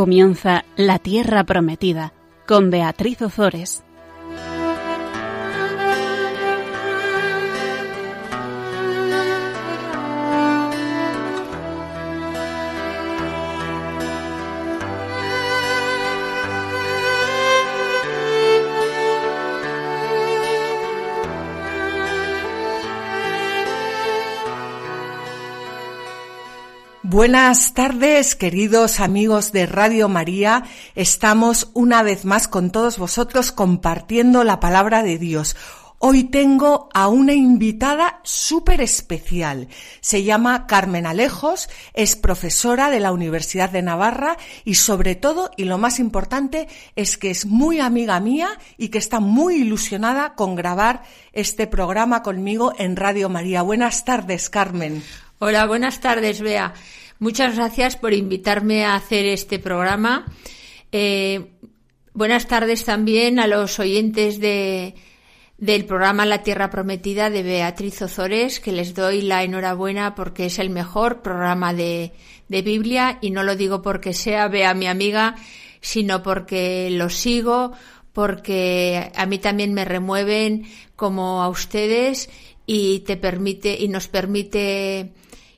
Comienza La Tierra Prometida con Beatriz Ozores. Buenas tardes, queridos amigos de Radio María. Estamos una vez más con todos vosotros compartiendo la palabra de Dios. Hoy tengo a una invitada súper especial. Se llama Carmen Alejos, es profesora de la Universidad de Navarra y sobre todo, y lo más importante, es que es muy amiga mía y que está muy ilusionada con grabar este programa conmigo en Radio María. Buenas tardes, Carmen. Hola, buenas tardes, Bea. Muchas gracias por invitarme a hacer este programa. Eh, buenas tardes también a los oyentes de, del programa La Tierra Prometida de Beatriz Ozores, que les doy la enhorabuena porque es el mejor programa de, de Biblia y no lo digo porque sea Bea mi amiga, sino porque lo sigo, porque a mí también me remueven como a ustedes y te permite y nos permite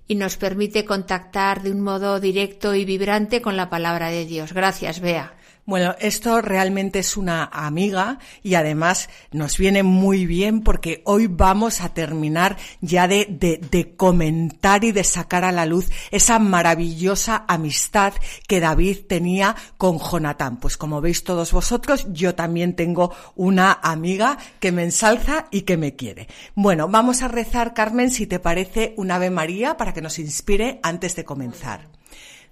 y nos permite contactar de un modo directo y vibrante con la palabra de Dios. Gracias, Bea. Bueno, esto realmente es una amiga y además nos viene muy bien porque hoy vamos a terminar ya de, de, de, comentar y de sacar a la luz esa maravillosa amistad que David tenía con Jonatán. Pues como veis todos vosotros, yo también tengo una amiga que me ensalza y que me quiere. Bueno, vamos a rezar, Carmen, si te parece, un Ave María para que nos inspire antes de comenzar.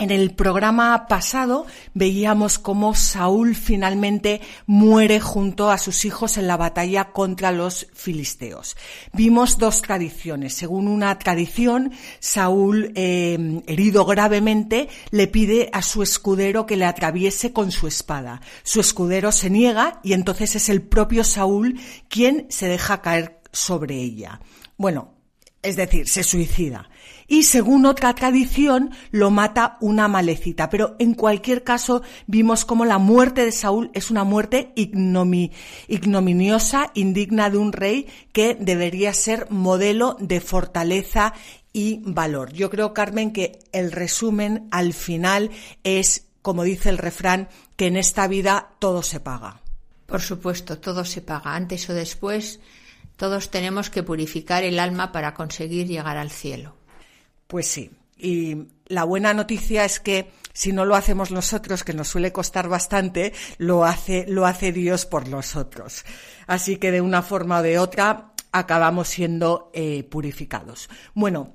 en el programa pasado veíamos cómo Saúl finalmente muere junto a sus hijos en la batalla contra los filisteos. Vimos dos tradiciones. Según una tradición, Saúl, eh, herido gravemente, le pide a su escudero que le atraviese con su espada. Su escudero se niega y entonces es el propio Saúl quien se deja caer sobre ella. Bueno, es decir, se suicida y según otra tradición lo mata una malecita. Pero en cualquier caso vimos como la muerte de Saúl es una muerte ignominiosa, indigna de un rey que debería ser modelo de fortaleza y valor. Yo creo, Carmen, que el resumen al final es, como dice el refrán, que en esta vida todo se paga. Por supuesto, todo se paga. Antes o después, todos tenemos que purificar el alma para conseguir llegar al cielo. Pues sí. Y la buena noticia es que si no lo hacemos nosotros, que nos suele costar bastante, lo hace, lo hace Dios por nosotros. Así que de una forma o de otra acabamos siendo eh, purificados. Bueno,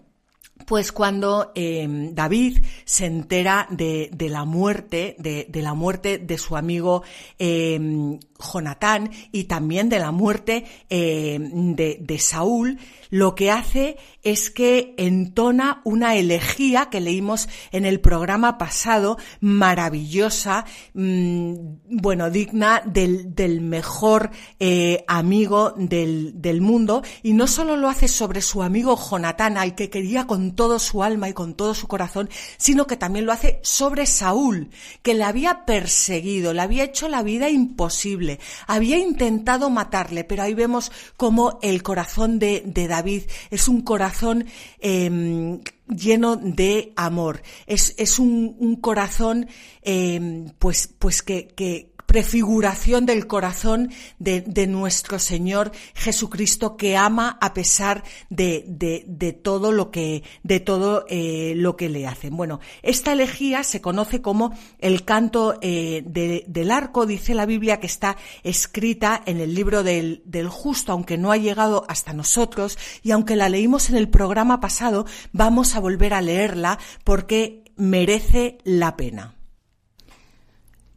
pues cuando eh, David se entera de, de la muerte, de, de, la muerte de su amigo eh, Jonatán y también de la muerte eh, de, de, Saúl, lo que hace es que entona una elegía que leímos en el programa pasado, maravillosa, mmm, bueno, digna del, del mejor eh, amigo del, del, mundo, y no solo lo hace sobre su amigo Jonatán, al que quería con todo su alma y con todo su corazón, sino que también lo hace sobre Saúl, que le había perseguido, le había hecho la vida imposible. Había intentado matarle, pero ahí vemos cómo el corazón de, de David es un corazón eh, lleno de amor. Es, es un, corazón, eh, pues, pues que, que, prefiguración del corazón de, de, nuestro Señor Jesucristo que ama a pesar de, de, de todo lo que de todo eh, lo que le hacen. Bueno, esta elegía se conoce como el canto eh, del arco. Dice la Biblia que está escrita en el libro del, del justo, aunque no ha llegado hasta nosotros y aunque la leímos en el programa pasado, vamos a volver a leerla porque merece la pena.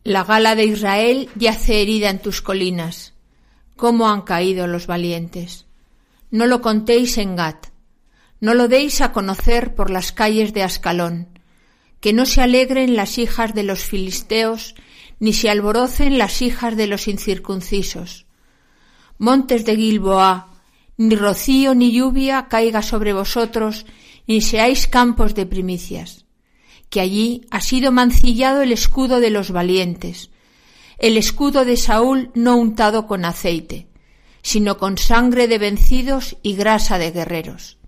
La gala de Israel yace herida en tus colinas. ¿Cómo han caído los valientes? no lo contéis en Gat, no lo deis a conocer por las calles de Ascalón, que no se alegren las hijas de los filisteos, ni se alborocen las hijas de los incircuncisos. Montes de Gilboa, ni rocío ni lluvia caiga sobre vosotros, ni seáis campos de primicias, que allí ha sido mancillado el escudo de los valientes, el escudo de Saúl no untado con aceite, sino con sangre de vencidos y grasa de guerreros.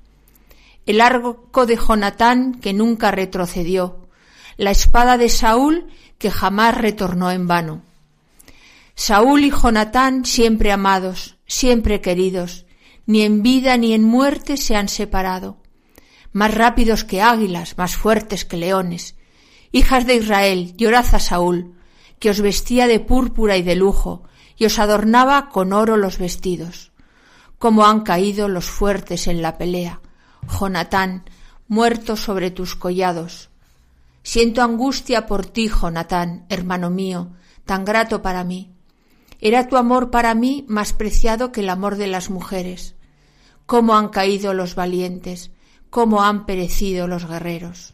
El arco de Jonatán que nunca retrocedió, la espada de Saúl que jamás retornó en vano. Saúl y Jonatán siempre amados, siempre queridos, ni en vida ni en muerte se han separado. Más rápidos que águilas, más fuertes que leones. Hijas de Israel, llorad a Saúl, que os vestía de púrpura y de lujo, y os adornaba con oro los vestidos. Cómo han caído los fuertes en la pelea. Jonatán, muerto sobre tus collados. Siento angustia por ti, Jonatán, hermano mío, tan grato para mí. Era tu amor para mí más preciado que el amor de las mujeres. Cómo han caído los valientes, cómo han perecido los guerreros.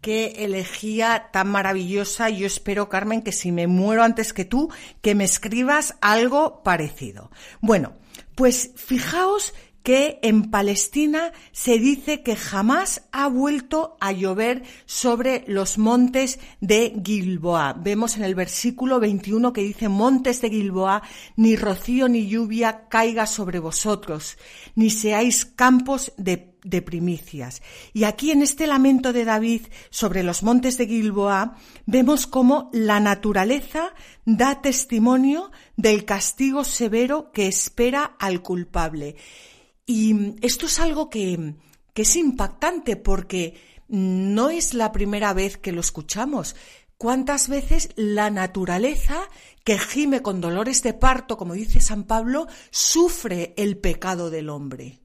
Qué elegía tan maravillosa. Yo espero, Carmen, que si me muero antes que tú, que me escribas algo parecido. Bueno, pues fijaos que en Palestina se dice que jamás ha vuelto a llover sobre los montes de Gilboa. Vemos en el versículo 21 que dice, montes de Gilboa, ni rocío ni lluvia caiga sobre vosotros, ni seáis campos de, de primicias. Y aquí en este lamento de David sobre los montes de Gilboa, vemos cómo la naturaleza da testimonio del castigo severo que espera al culpable. Y esto es algo que, es impactante porque no es la primera vez que lo escuchamos. ¿Cuántas veces la naturaleza que gime con dolores de parto, como dice San Pablo, sufre el pecado del hombre?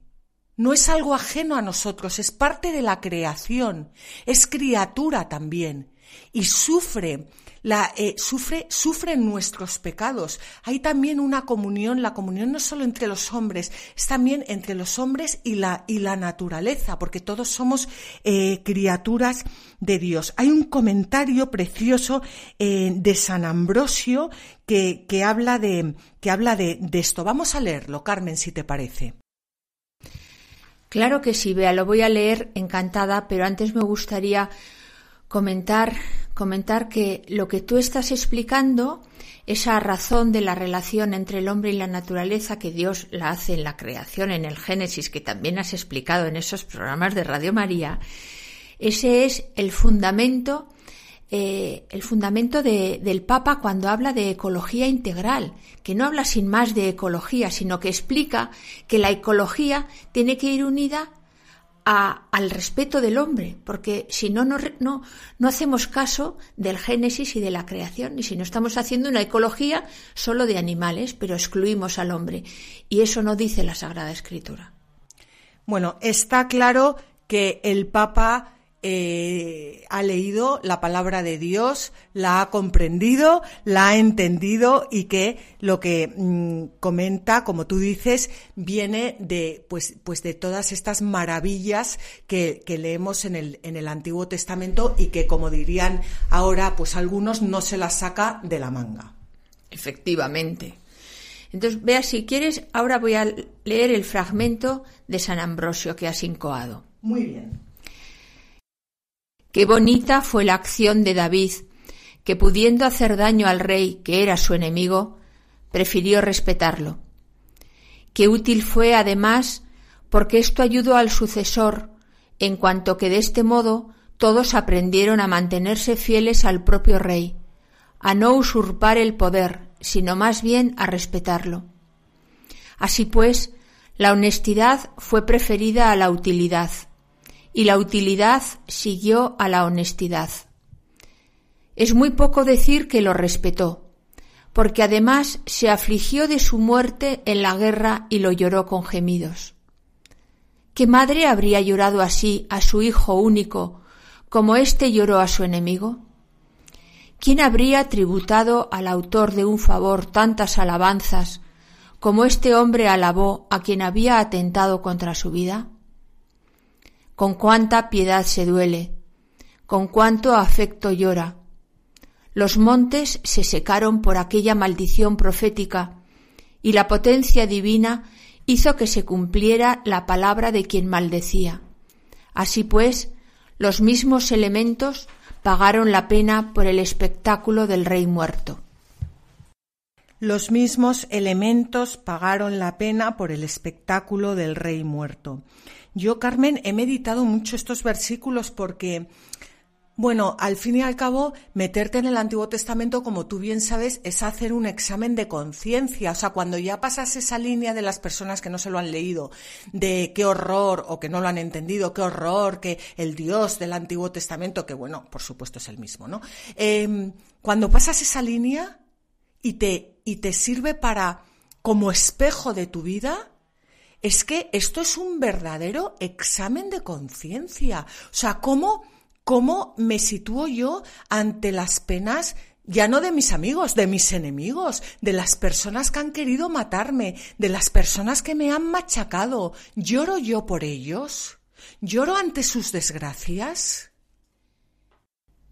No es algo ajeno a nosotros, es parte de la creación, es criatura también y sufre la, eh, sufre, nuestros pecados. Hay también una comunión, la comunión no solo entre los hombres, es también entre los hombres y la, y la naturaleza, porque todos somos eh, criaturas de Dios. Hay un comentario precioso eh, de San Ambrosio que, que habla, de, que habla de, de esto. Vamos a leerlo, Carmen, si te parece. Claro que sí, vea, lo voy a leer encantada, pero antes me gustaría comentar, comentar que lo que tú estás explicando, esa razón de la relación entre el hombre y la naturaleza que Dios la hace en la creación, en el Génesis, que también has explicado en esos programas de Radio María, ese es el fundamento, eh, el fundamento del Papa cuando habla de ecología integral, que no habla sin más de ecología, sino que explica que la ecología tiene que ir unida al respeto del hombre, porque si no, no, no, hacemos caso del génesis y de la creación, y si no estamos haciendo una ecología solo de animales, pero excluimos al hombre. Y eso no dice la Sagrada Escritura. Bueno, está claro que el Papa eh, ha leído la palabra de Dios, la ha comprendido, la ha entendido y que lo que mm, comenta, como tú dices, viene de, pues, pues de todas estas maravillas que, que leemos en el, en el Antiguo Testamento y que, como dirían ahora, pues algunos no se las saca de la manga. Efectivamente. Entonces, vea, si quieres, ahora voy a leer el fragmento de San Ambrosio que has incoado. Muy bien. Qué bonita fue la acción de David, que pudiendo hacer daño al rey, que era su enemigo, prefirió respetarlo. Qué útil fue, además, porque esto ayudó al sucesor, en cuanto que de este modo todos aprendieron a mantenerse fieles al propio rey, a no usurpar el poder, sino más bien a respetarlo. Así pues, la honestidad fue preferida a la utilidad, y la utilidad siguió a la honestidad. Es muy poco decir que lo respetó, porque además se afligió de su muerte en la guerra y lo lloró con gemidos. ¿Qué madre habría llorado así a su hijo único como éste lloró a su enemigo? ¿Quién habría tributado al autor de un favor tantas alabanzas como este hombre alabó a quien había atentado contra su vida? Con cuánta piedad se duele, con cuánto afecto llora. Los montes se secaron por aquella maldición profética, y la potencia divina hizo que se cumpliera la palabra de quien maldecía. Así pues, los mismos elementos pagaron la pena por el espectáculo del rey muerto. Los mismos elementos pagaron la pena por el espectáculo del rey muerto. Yo, Carmen, he meditado mucho estos versículos porque bueno, al fin y al cabo, meterte en el Antiguo Testamento, como tú bien sabes, es hacer un examen de conciencia. O sea, cuando ya pasas esa línea de las personas que no se lo han leído, de qué horror o que no lo han entendido, qué horror, que el Dios del Antiguo Testamento, que bueno, por supuesto es el mismo, ¿no? Em, cuando pasas esa línea y te, y te sirve para, como espejo de tu vida, es que esto es un verdadero examen de conciencia. O sea, cómo cómo me sitúo yo ante las penas ya no de mis amigos, de mis enemigos, de las personas que han querido matarme, de las personas que me han machacado. ¿Lloro yo por ellos? ¿Lloro ante sus desgracias?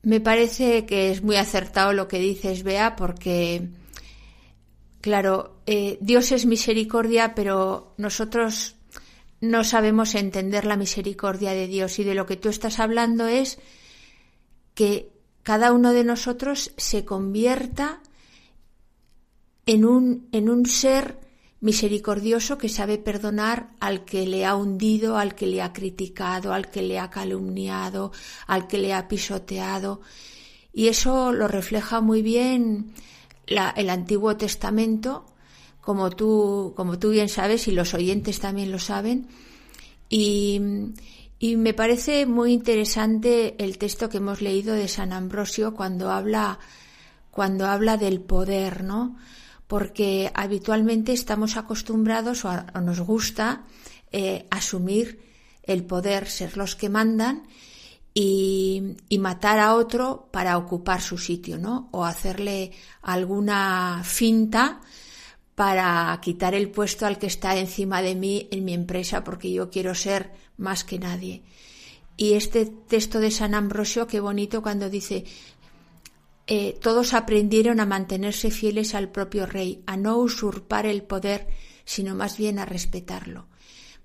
Me parece que es muy acertado lo que dices, Bea, porque, claro, eh, Dios es misericordia, pero nosotros no sabemos entender la misericordia de Dios y de lo que tú estás hablando es que cada uno de nosotros se convierta en un, en un ser misericordioso que sabe perdonar al que le ha hundido, al que le ha criticado, al que le ha calumniado, al que le ha pisoteado. Y eso lo refleja muy bien el Antiguo Testamento, como tú, como tú bien sabes y los oyentes también lo saben. Y, me parece muy interesante el texto que hemos leído de San Ambrosio cuando habla, cuando habla del poder, ¿no? Porque habitualmente estamos acostumbrados o, nos gusta eh, asumir el poder, ser los que mandan y, matar a otro para ocupar su sitio, ¿no? O hacerle alguna finta para quitar el puesto al que está encima de mí en mi empresa porque yo quiero ser más que nadie. Y este texto de San Ambrosio, qué bonito cuando dice, eh, todos aprendieron a mantenerse fieles al propio rey, a no usurpar el poder, sino más bien a respetarlo.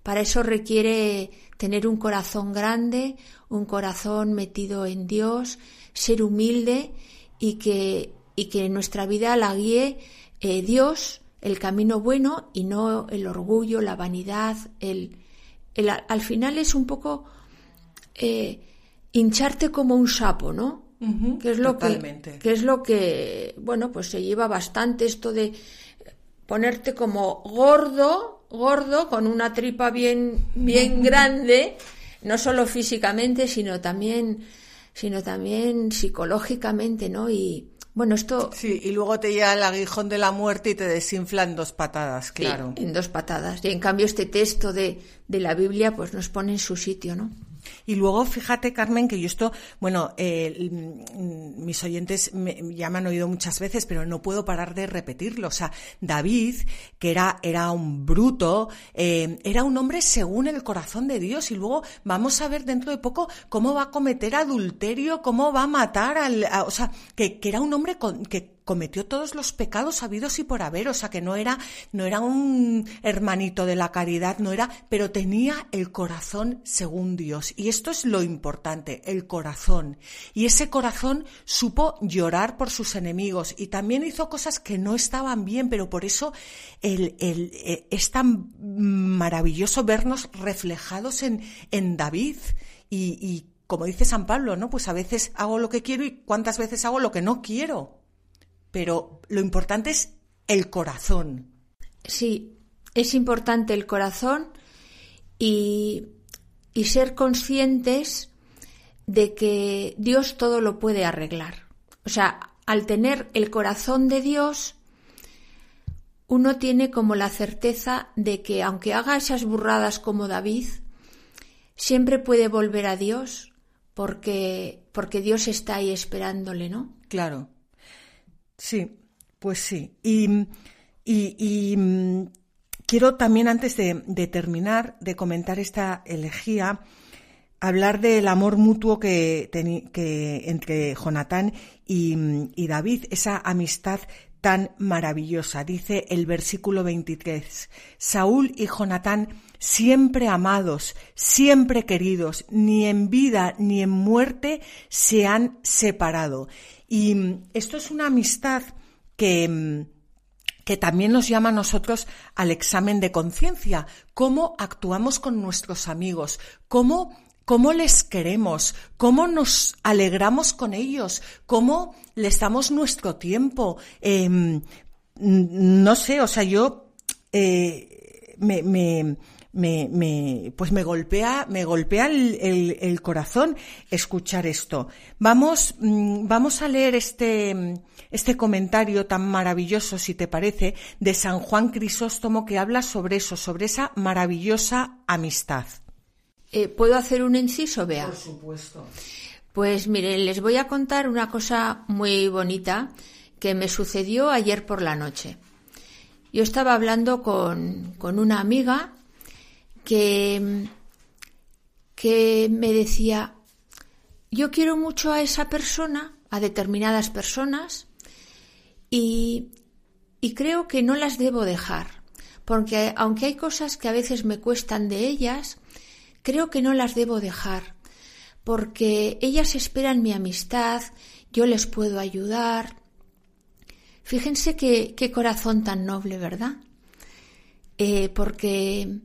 Para eso requiere tener un corazón grande, un corazón metido en Dios, ser humilde y que, y que nuestra vida la guíe eh, Dios el camino bueno y no el orgullo, la vanidad, el, al final es un poco eh, hincharte como un sapo, ¿no? que es lo que, que es lo que bueno pues se lleva bastante esto de ponerte como gordo gordo con una tripa bien bien grande no solo físicamente sino también sino también psicológicamente no y, bueno, esto. Sí, y luego te llega el aguijón de la muerte y te desinfla en dos patadas, claro. en dos patadas. Y en cambio, este texto de, de la Biblia, pues nos pone en su sitio, ¿no? Y luego, fíjate, Carmen, que yo esto, bueno, eh, mm, mis oyentes me, ya me han oído muchas veces, pero no puedo parar de repetirlo. O sea, David, que era, era un bruto, eh, era un hombre según el corazón de Dios. Y luego vamos a ver dentro de poco cómo va a cometer adulterio, cómo va a matar al, o sea, que, que era un hombre con, que cometió todos los pecados habidos y por haber, o sea que no era, no era un hermanito de la caridad, no era, pero tenía el corazón según Dios. Y esto es lo importante, el corazón. Y ese corazón supo llorar por sus enemigos y también hizo cosas que no estaban bien, pero por eso el, eh, es tan maravilloso vernos reflejados en, en David y, y como dice San Pablo, ¿no? Pues a veces hago lo que quiero y cuántas veces hago lo que no quiero pero lo importante es el corazón. Sí, es importante el corazón y, y ser conscientes de que Dios todo lo puede arreglar. O sea, al tener el corazón de Dios, uno tiene como la certeza de que aunque haga esas burradas como David, siempre puede volver a Dios porque, porque Dios está ahí esperándole, ¿no? Claro. Sí, pues sí. Y Y, mm, quiero también, antes de, terminar, de comentar esta elegía, hablar del amor mutuo que, entre Jonatán y, y David, esa amistad tan maravillosa. Dice el versículo 23, Saúl y Jonatán siempre amados, siempre queridos, ni en vida ni en muerte se han separado. Y mm, esto es una amistad que, mm, que también nos llama a nosotros al examen de conciencia, cómo actuamos con nuestros amigos, cómo cómo les queremos, cómo nos alegramos con ellos, cómo les damos nuestro tiempo. Em, no sé, o sea, yo eh, me, me, me, pues me golpea, me golpea el, el, corazón escuchar esto. Vamos, mm, vamos a leer este, este comentario tan maravilloso, si te parece, de San Juan Crisóstomo que habla sobre eso, sobre esa maravillosa amistad. Eh, ¿Puedo hacer un inciso, Bea? Por supuesto. Pues mire, les voy a contar una cosa muy bonita que me sucedió ayer por la noche. Yo estaba hablando con, con una amiga que, que me decía, yo quiero mucho a esa persona, a determinadas personas, y, y creo que no las debo dejar, porque aunque hay cosas que a veces me cuestan de ellas, creo que no las debo dejar, porque ellas esperan mi amistad, yo les puedo ayudar. Fíjense qué, corazón tan noble, ¿verdad? Eh, porque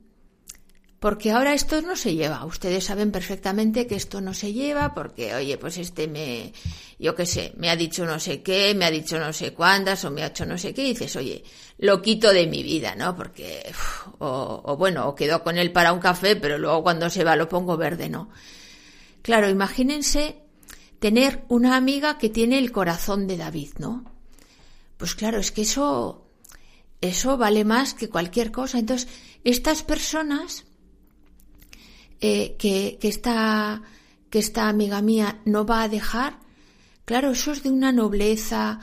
porque ahora esto no se lleva. Ustedes saben perfectamente que esto no se lleva porque, oye, pues este me, yo qué sé, me ha dicho no sé qué, me ha dicho no sé cuántas o me ha hecho no sé qué y dices, oye, lo quito de mi vida, ¿no? Porque, o, o bueno, o quedo con él para un café, pero luego cuando se va lo pongo verde, ¿no? Claro, imagínense tener una amiga que tiene el corazón de David, ¿no? Pues claro, es que eso, eso vale más que cualquier cosa. Entonces, estas personas eh, que, que, esta, que esta amiga mía no va a dejar, claro, eso es de una nobleza,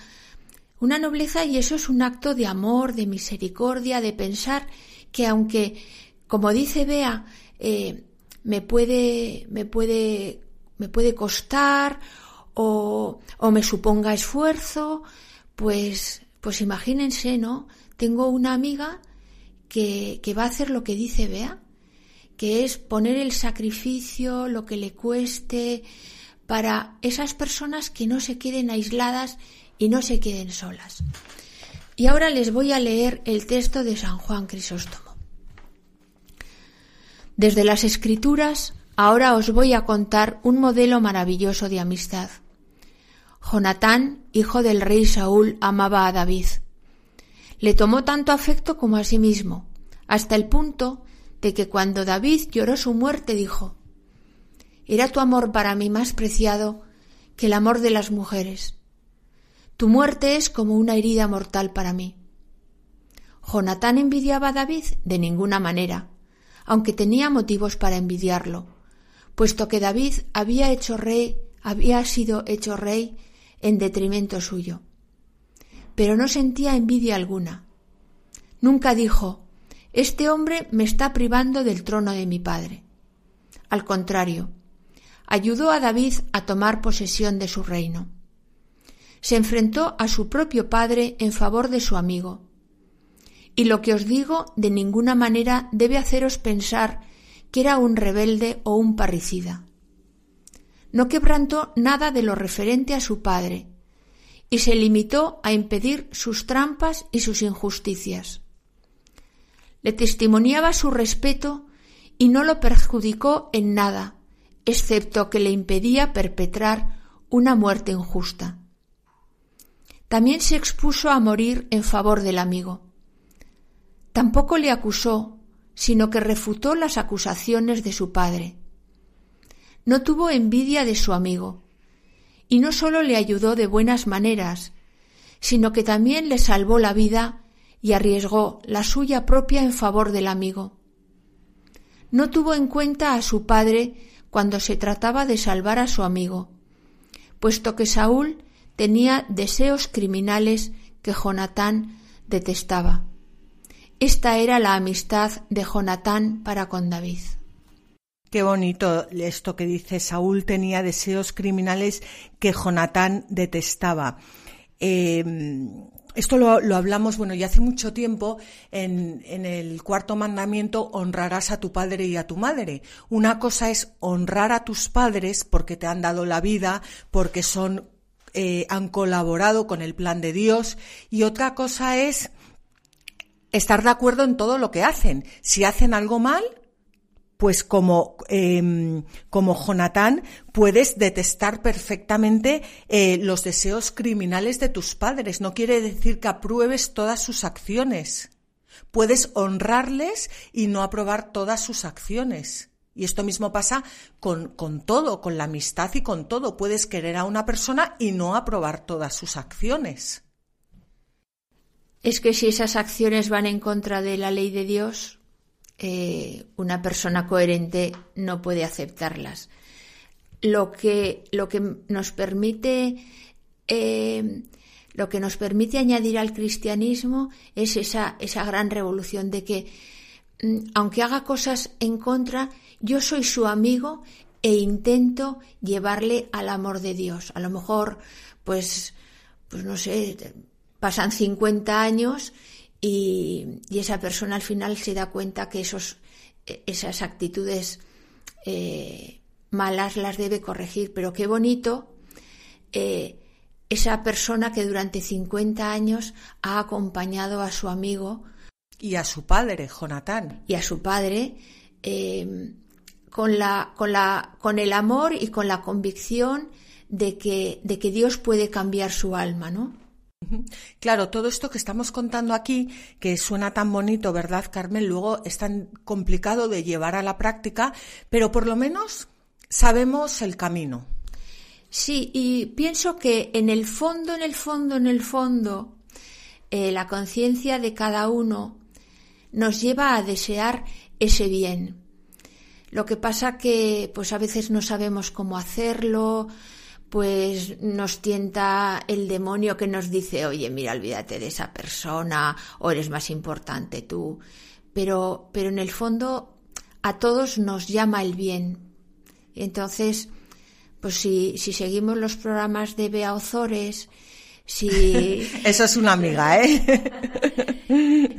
una nobleza y eso es un acto de amor, de misericordia, de pensar que aunque, como dice Bea, eh, me puede, me puede, me puede costar o, o me suponga esfuerzo, pues, pues imagínense, ¿no? Tengo una amiga que, que va a hacer lo que dice Bea, que es poner el sacrificio, lo que le cueste, para esas personas que no se queden aisladas y no se queden solas. Y ahora les voy a leer el texto de San Juan Crisóstomo. Desde las escrituras, ahora os voy a contar un modelo maravilloso de amistad. Jonatán, hijo del rey Saúl, amaba a David. Le tomó tanto afecto como a sí mismo, hasta el punto de que cuando David lloró su muerte dijo, Era tu amor para mí más preciado que el amor de las mujeres. Tu muerte es como una herida mortal para mí. Jonatán envidiaba a David de ninguna manera, aunque tenía motivos para envidiarlo, puesto que David había hecho rey, había sido hecho rey en detrimento suyo. Pero no sentía envidia alguna. Nunca dijo este hombre me está privando del trono de mi padre. Al contrario, ayudó a David a tomar posesión de su reino. Se enfrentó a su propio padre en favor de su amigo. Y lo que os digo de ninguna manera debe haceros pensar que era un rebelde o un parricida. No quebrantó nada de lo referente a su padre, y se limitó a impedir sus trampas y sus injusticias le testimoniaba su respeto y no lo perjudicó en nada, excepto que le impedía perpetrar una muerte injusta. También se expuso a morir en favor del amigo. Tampoco le acusó, sino que refutó las acusaciones de su padre. No tuvo envidia de su amigo, y no sólo le ayudó de buenas maneras, sino que también le salvó la vida y arriesgó la suya propia en favor del amigo. No tuvo en cuenta a su padre cuando se trataba de salvar a su amigo, puesto que Saúl tenía deseos criminales que Jonatán detestaba. Esta era la amistad de Jonatán para con David. Qué bonito esto que dice Saúl tenía deseos criminales que Jonatán detestaba. Em, esto lo, hablamos, bueno, ya hace mucho tiempo en, en, el cuarto mandamiento, honrarás a tu padre y a tu madre. Una cosa es honrar a tus padres porque te han dado la vida, porque son, eh, han colaborado con el plan de Dios, y otra cosa es estar de acuerdo en todo lo que hacen. Si hacen algo mal, pues como, eh, como Jonatán puedes detestar perfectamente eh, los deseos criminales de tus padres. No quiere decir que apruebes todas sus acciones. Puedes honrarles y no aprobar todas sus acciones. Y esto mismo pasa con, con todo, con la amistad y con todo. Puedes querer a una persona y no aprobar todas sus acciones es que si esas acciones van en contra de la ley de Dios, eh, una persona coherente no puede aceptarlas. Lo que, lo que nos permite eh, lo que nos permite añadir al cristianismo es esa, esa gran revolución de que mm, aunque haga cosas en contra, yo soy su amigo e intento llevarle al amor de Dios. A lo mejor, pues, pues no sé, pasan 50 años y, esa persona al final se da cuenta que esos, esas actitudes eh, malas las debe corregir. Pero qué bonito eh, esa persona que durante 50 años ha acompañado a su amigo. Y a su padre, Jonatán. Y a su padre. Eh, con, la, con, la, con el amor y con la convicción de que, de que Dios puede cambiar su alma, ¿no? Claro, todo esto que estamos contando aquí, que suena tan bonito, ¿verdad, Carmen? Luego es tan complicado de llevar a la práctica, pero por lo menos sabemos el camino. Sí, y pienso que en el fondo, en el fondo, en el fondo, eh, la conciencia de cada uno nos lleva a desear ese bien. Lo que pasa que, pues a veces no sabemos cómo hacerlo, pues nos tienta el demonio que nos dice, oye, mira, olvídate de esa persona o eres más importante tú. Pero, pero en el fondo a todos nos llama el bien. Entonces, pues si, si seguimos los programas de Bea Ozores, si... Eso es una amiga, ¿eh?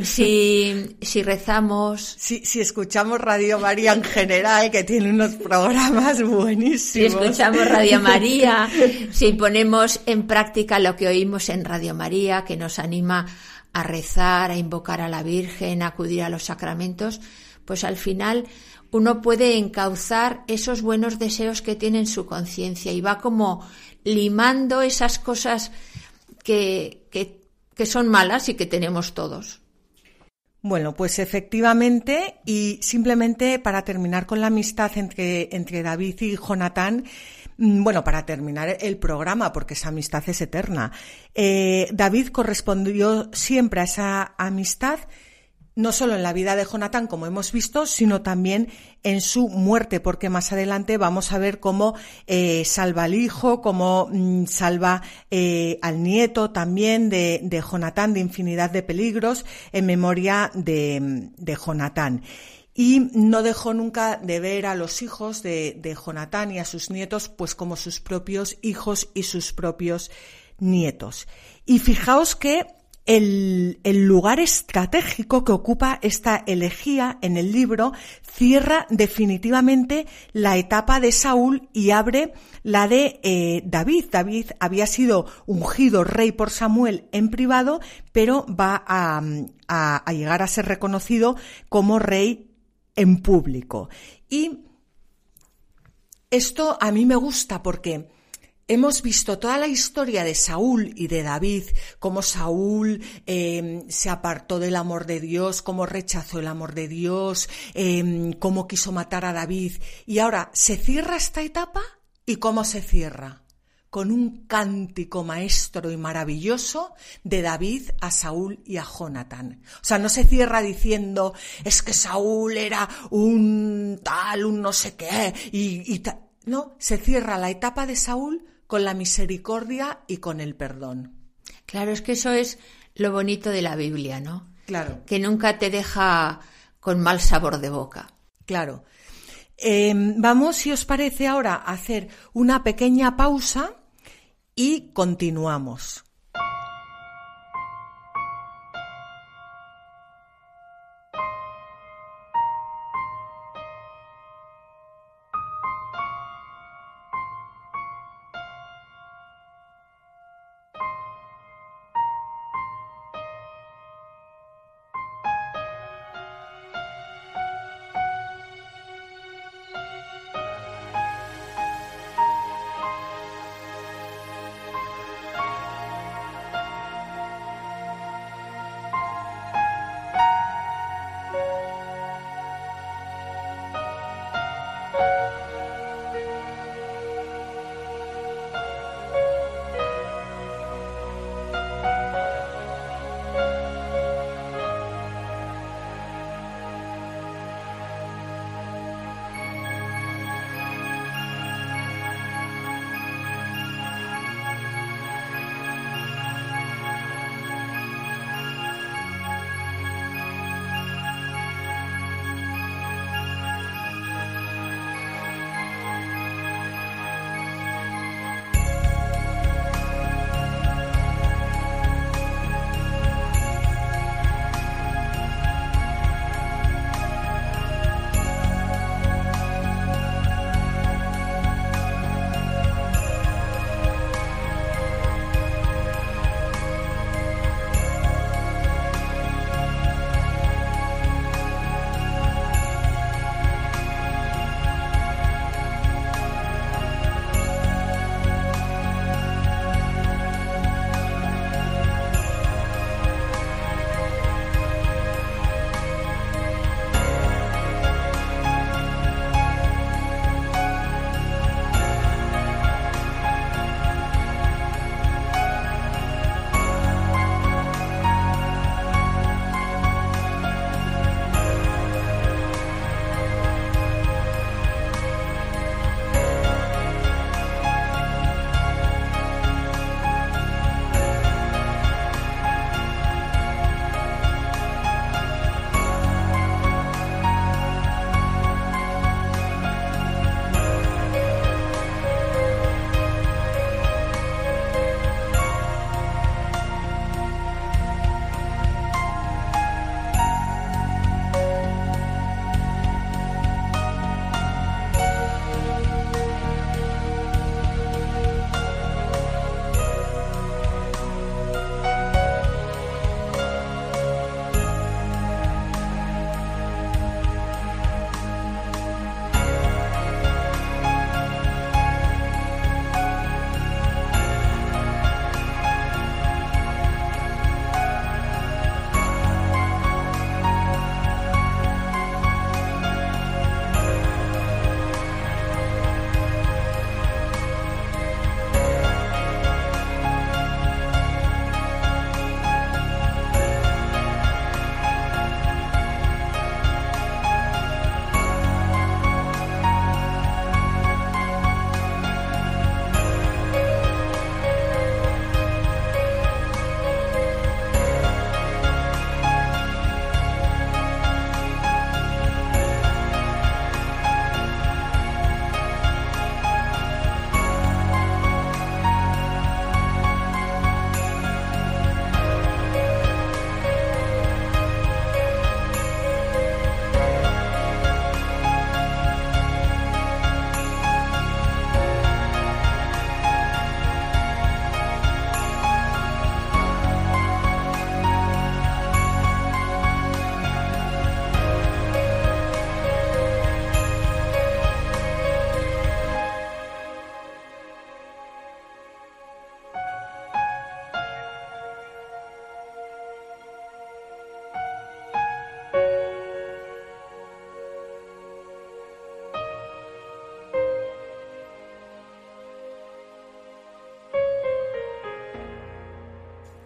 si, si rezamos. Si, si escuchamos Radio María en general, que tiene unos programas buenísimos. Si escuchamos Radio María, si ponemos en práctica lo que oímos en Radio María, que nos anima a rezar, a invocar a la Virgen, a acudir a los sacramentos, pues al final uno puede encauzar esos buenos deseos que tiene en su conciencia y va como limando esas cosas que, que que son malas y que tenemos todos. Bueno, pues efectivamente, y simplemente para terminar con la amistad entre, entre David y Jonatán, mm, bueno, para terminar el programa, porque esa amistad es eterna, eh, David correspondió siempre a esa amistad no solo en la vida de Jonathan, como hemos visto, sino también en su muerte, porque más adelante vamos a ver cómo eh, salva al hijo, cómo mm, salva eh, al nieto también de, de Jonatán de infinidad de peligros en memoria de, de Jonatán y no dejó nunca de ver a los hijos de, de Jonatán y a sus nietos pues como sus propios hijos y sus propios nietos. Y fijaos que el, lugar estratégico que ocupa esta elegía en el libro cierra definitivamente la etapa de Saúl y abre la de eh, David. David había sido ungido rey por Samuel en privado, pero va a, a llegar a ser reconocido como rey en público. Y esto a mí me gusta porque Hemos visto toda la historia de Saúl y de David, cómo Saúl em, se apartó del amor de Dios, cómo rechazó el amor de Dios, em, cómo quiso matar a David. Y ahora, ¿se cierra esta etapa? ¿Y cómo se cierra? Con un cántico maestro y maravilloso de David a Saúl y a Jonatán. O sea, no se cierra diciendo, es que Saúl era un tal, un no sé qué, y, y tal. No, se cierra la etapa de Saúl con la misericordia y con el perdón. Claro, es que eso es lo bonito de la Biblia, ¿no? Claro. Que nunca te deja con mal sabor de boca. Claro. Em, vamos, si os parece ahora, a hacer una pequeña pausa y continuamos.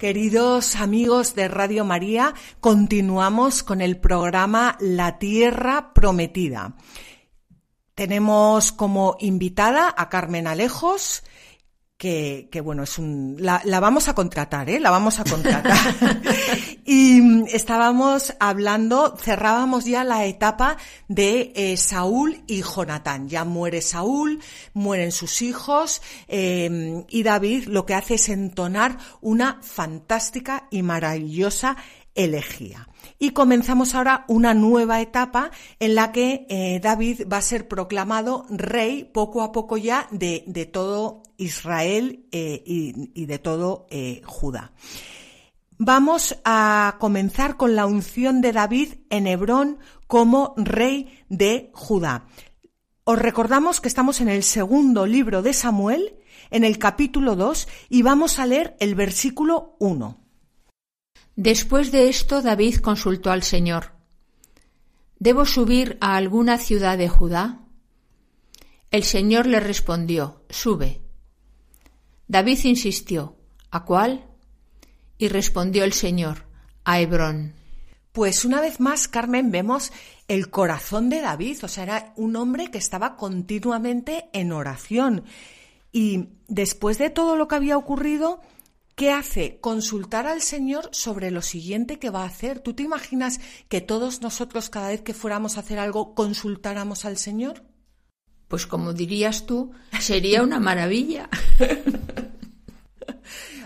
Queridos amigos de Radio María, continuamos con el programa La Tierra Prometida. Tenemos como invitada a Carmen Alejos que, bueno, es un, la, la, vamos a contratar, ¿eh? La vamos a contratar. y mm, estábamos hablando, cerrábamos ya la etapa de eh, Saúl y Jonatán. Ya muere Saúl, mueren sus hijos, eh, y David lo que hace es entonar una fantástica y maravillosa elegía. Y comenzamos ahora una nueva etapa en la que eh, David va a ser proclamado rey poco a poco ya de, todo Israel eh, y, de todo Judá. Vamos a comenzar con la unción de David en Hebrón como rey de Judá. Os recordamos que estamos en el segundo libro de Samuel, en el capítulo 2, y vamos a leer el versículo 1. Después de esto David consultó al Señor. ¿Debo subir a alguna ciudad de Judá? El Señor le respondió, Sube. David insistió, ¿a cuál? Y respondió el Señor, a Hebrón. Pues una vez más, Carmen, vemos el corazón de David, o sea, era un hombre que estaba continuamente en oración. Y después de todo lo que había ocurrido, ¿Qué hace? Consultar al Señor sobre lo siguiente que va a hacer. ¿Tú te imaginas que todos nosotros cada vez que fuéramos a hacer algo consultáramos al Señor? Pues como dirías tú, sería una maravilla.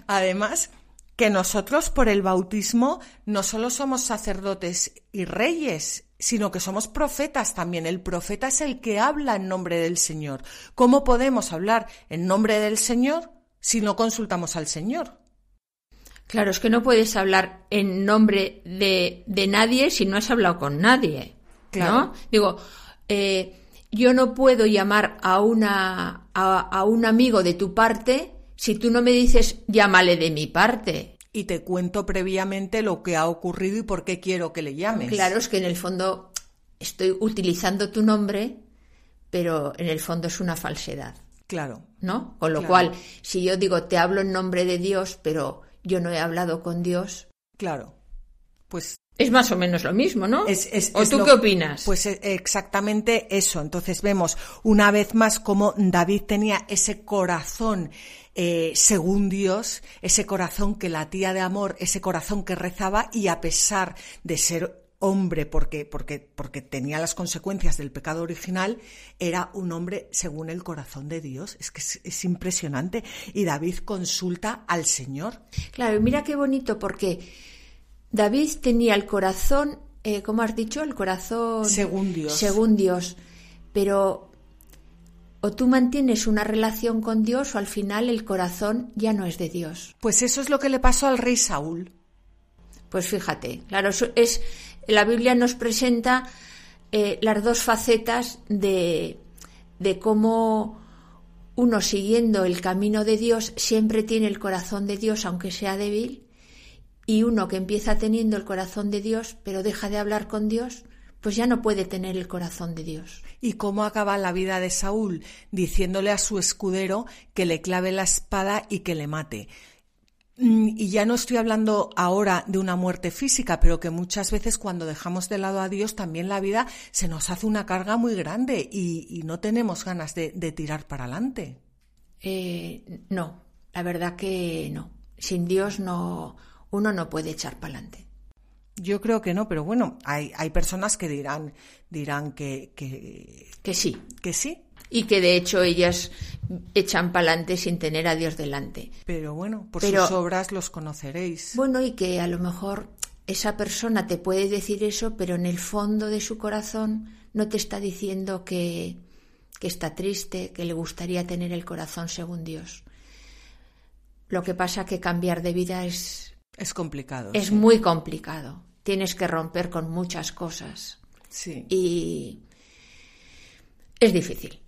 Además, que nosotros por el bautismo no solo somos sacerdotes y reyes, sino que somos profetas también. El profeta es el que habla en nombre del Señor. ¿Cómo podemos hablar en nombre del Señor si no consultamos al Señor? Claro, es que no puedes hablar en nombre de, de nadie si no has hablado con nadie. Claro. Digo, eh, yo no puedo llamar a, una, a, a, un amigo de tu parte si tú no me dices llámale de mi parte. Y te cuento previamente lo que ha ocurrido y por qué quiero que le llames. Claro, es que en el fondo estoy utilizando tu nombre, pero en el fondo es una falsedad. Claro. ¿No? Con lo claro. cual, si yo digo te hablo en nombre de Dios, pero yo no he hablado con Dios. Claro. Pues es más o menos lo mismo, ¿no? Es, es, ¿O es tú lo, qué opinas? Pues exactamente eso. Entonces vemos una vez más cómo David tenía ese corazón eh, según Dios, ese corazón que latía de amor, ese corazón que rezaba y a pesar de ser hombre porque, porque, porque tenía las consecuencias del pecado original, era un hombre según el corazón de Dios. Es que es, es impresionante. Y David consulta al Señor. Claro, mira qué bonito porque David tenía el corazón, eh, ¿cómo has dicho? El corazón... Según Dios. Según Dios. Pero o tú mantienes una relación con Dios o al final el corazón ya no es de Dios. Pues eso es lo que le pasó al rey Saúl. Pues fíjate, claro, es la Biblia nos presenta eh, las dos facetas de, de cómo uno siguiendo el camino de Dios siempre tiene el corazón de Dios, aunque sea débil, y uno que empieza teniendo el corazón de Dios, pero deja de hablar con Dios, pues ya no puede tener el corazón de Dios. ¿Y cómo acaba la vida de Saúl? Diciéndole a su escudero que le clave la espada y que le mate. Y ya no estoy hablando ahora de una muerte física, pero que muchas veces cuando dejamos de lado a Dios también la vida se nos hace una carga muy grande y, no tenemos ganas de, de tirar para adelante. Eh, no, la verdad que no. Sin Dios no, uno no puede echar para adelante. Yo creo que no, pero bueno, hay, hay personas que dirán, dirán que, que, que sí. Que sí. Y que de hecho ellas echan pa'lante sin tener a Dios delante. Pero bueno, por pero, sus obras los conoceréis. Bueno, y que a lo mejor esa persona te puede decir eso, pero en el fondo de su corazón no te está diciendo que, que está triste, que le gustaría tener el corazón según Dios. Lo que pasa que cambiar de vida es es complicado. Es sí. muy complicado. Tienes que romper con muchas cosas. Sí. Y es difícil.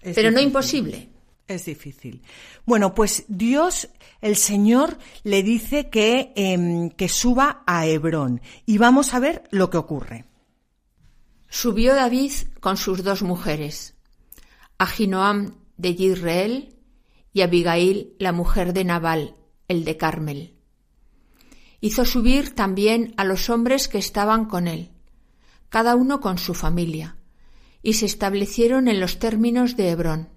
Es pero difícil. no imposible. Es difícil. Bueno, pues Dios, el Señor, le dice que, eh, que suba a Hebrón. Y vamos a ver lo que ocurre. Subió David con sus dos mujeres, Ahinoam de Israel y Abigail, la mujer de Nabal, el de Carmel hizo subir también a los hombres que estaban con él, cada uno con su familia, y se establecieron en los términos de Hebrón.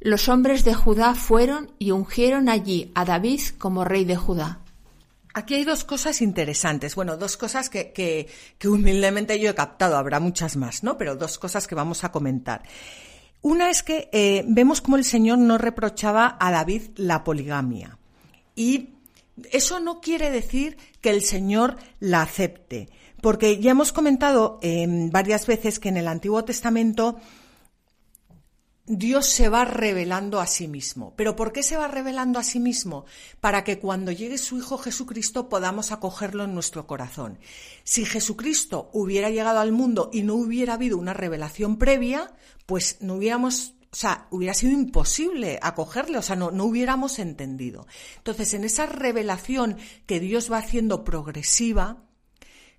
los hombres de Judá fueron y ungieron allí a David como rey de Judá. Aquí hay dos cosas interesantes. Bueno, dos cosas que, que, humildemente yo he captado. Habrá muchas más, ¿no? Pero dos cosas que vamos a comentar. Una es que eh, vemos cómo el Señor no reprochaba a David la poligamia. Y eso no quiere decir que el Señor la acepte. Porque ya hemos comentado eh, varias veces que en el Antiguo Testamento Dios se va revelando a sí mismo. ¿Pero por qué se va revelando a sí mismo? Para que cuando llegue su Hijo Jesucristo podamos acogerlo en nuestro corazón. Si Jesucristo hubiera llegado al mundo y no hubiera habido una revelación previa, pues no hubiéramos, o sea, hubiera sido imposible acogerle, o sea, no, no hubiéramos entendido. Entonces, en esa revelación que Dios va haciendo progresiva,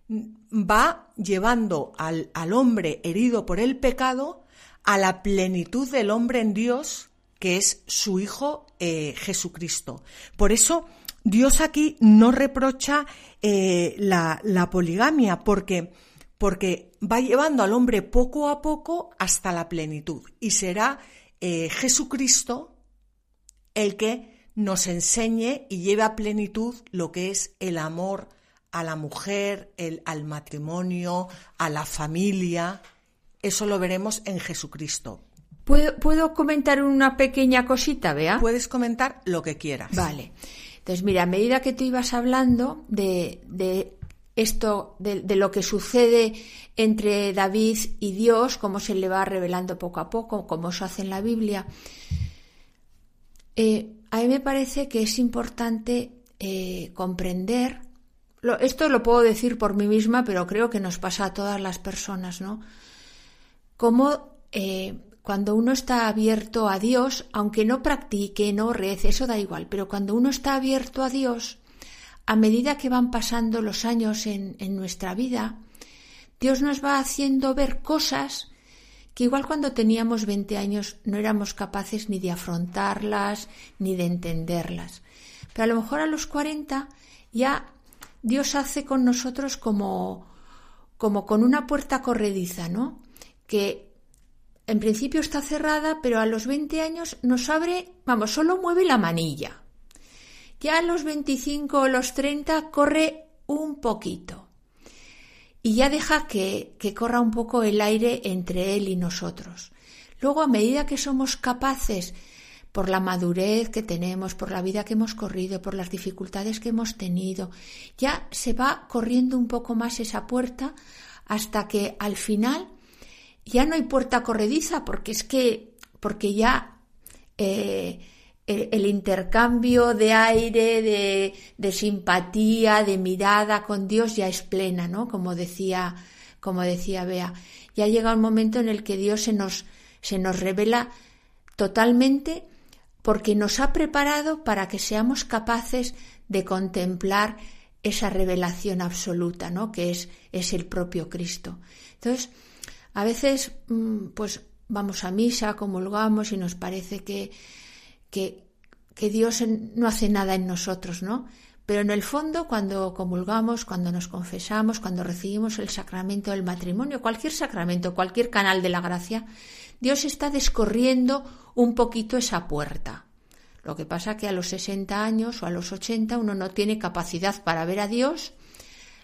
va llevando al, al hombre herido por el pecado a la plenitud del hombre en Dios, que es su Hijo eh, Jesucristo. Por eso Dios aquí no reprocha eh, la, poligamia, porque, porque va llevando al hombre poco a poco hasta la plenitud. Y será eh, Jesucristo el que nos enseñe y lleve a plenitud lo que es el amor a la mujer, el, al matrimonio, a la familia, eso lo veremos en Jesucristo. ¿Puedo, comentar una pequeña cosita, Vea? Puedes comentar lo que quieras. Vale. Entonces, mira, a medida que tú ibas hablando de, esto, de, lo que sucede entre David y Dios, cómo se le va revelando poco a poco, como se hace en la Biblia, eh, a mí me parece que es importante eh, comprender, esto lo puedo decir por mí misma, pero creo que nos pasa a todas las personas, ¿no? Como eh, cuando uno está abierto a Dios, aunque no practique, no rece, eso da igual, pero cuando uno está abierto a Dios, a medida que van pasando los años en, nuestra vida, Dios nos va haciendo ver cosas que igual cuando teníamos 20 años no éramos capaces ni de afrontarlas ni de entenderlas. Pero a lo mejor a los 40 ya Dios hace con nosotros como, como con una puerta corrediza, ¿no? que en principio está cerrada, pero a los 20 años nos abre, vamos, solo mueve la manilla. Ya a los 25 o los 30 corre un poquito. Y ya deja que, que corra un poco el aire entre él y nosotros. Luego, a medida que somos capaces, por la madurez que tenemos, por la vida que hemos corrido, por las dificultades que hemos tenido, ya se va corriendo un poco más esa puerta hasta que al final ya no hay puerta corrediza porque es que, porque ya eh, el, intercambio de aire, de, de, simpatía, de mirada con Dios ya es plena, ¿no? Como decía, como decía Bea. Ya llega un momento en el que Dios se nos, se nos revela totalmente porque nos ha preparado para que seamos capaces de contemplar esa revelación absoluta, ¿no? Que es, es el propio Cristo. Entonces, a veces, mm, pues vamos a misa, comulgamos y nos parece que, que, Dios no hace nada en nosotros, ¿no? Pero en el fondo, cuando comulgamos, cuando nos confesamos, cuando recibimos el sacramento del matrimonio, cualquier sacramento, cualquier canal de la gracia, Dios está descorriendo un poquito esa puerta. Lo que pasa que a los 60 años o a los 80 uno no tiene capacidad para ver a Dios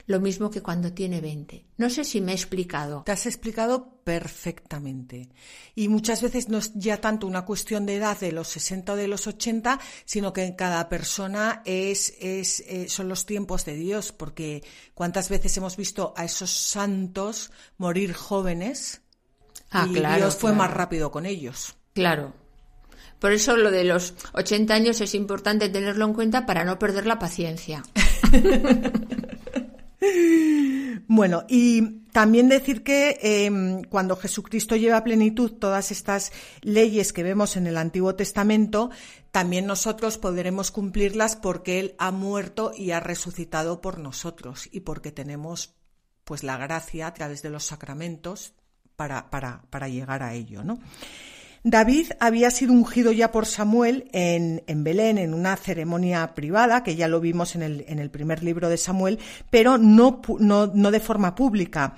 lo mismo que cuando tiene 20. No sé si me he explicado. Te has explicado perfectamente. Y muchas veces no es ya tanto una cuestión de edad de los 60 o de los 80, sino que en cada persona es, es, eh, son los tiempos de Dios, porque cuántas veces hemos visto a esos santos morir jóvenes ah, y Dios fue más rápido con ellos. Claro. Por eso lo de los 80 años es importante tenerlo en cuenta para no perder la paciencia. Bueno, y también decir que em, cuando Jesucristo lleva a plenitud todas estas leyes que vemos en el Antiguo Testamento, también nosotros podremos cumplirlas porque Él ha muerto y ha resucitado por nosotros y porque tenemos pues la gracia a través de los sacramentos para, para, para llegar a ello, ¿no? David había sido ungido ya por Samuel en, Belén en una ceremonia privada, que ya lo vimos en el, primer libro de Samuel, pero no de forma pública.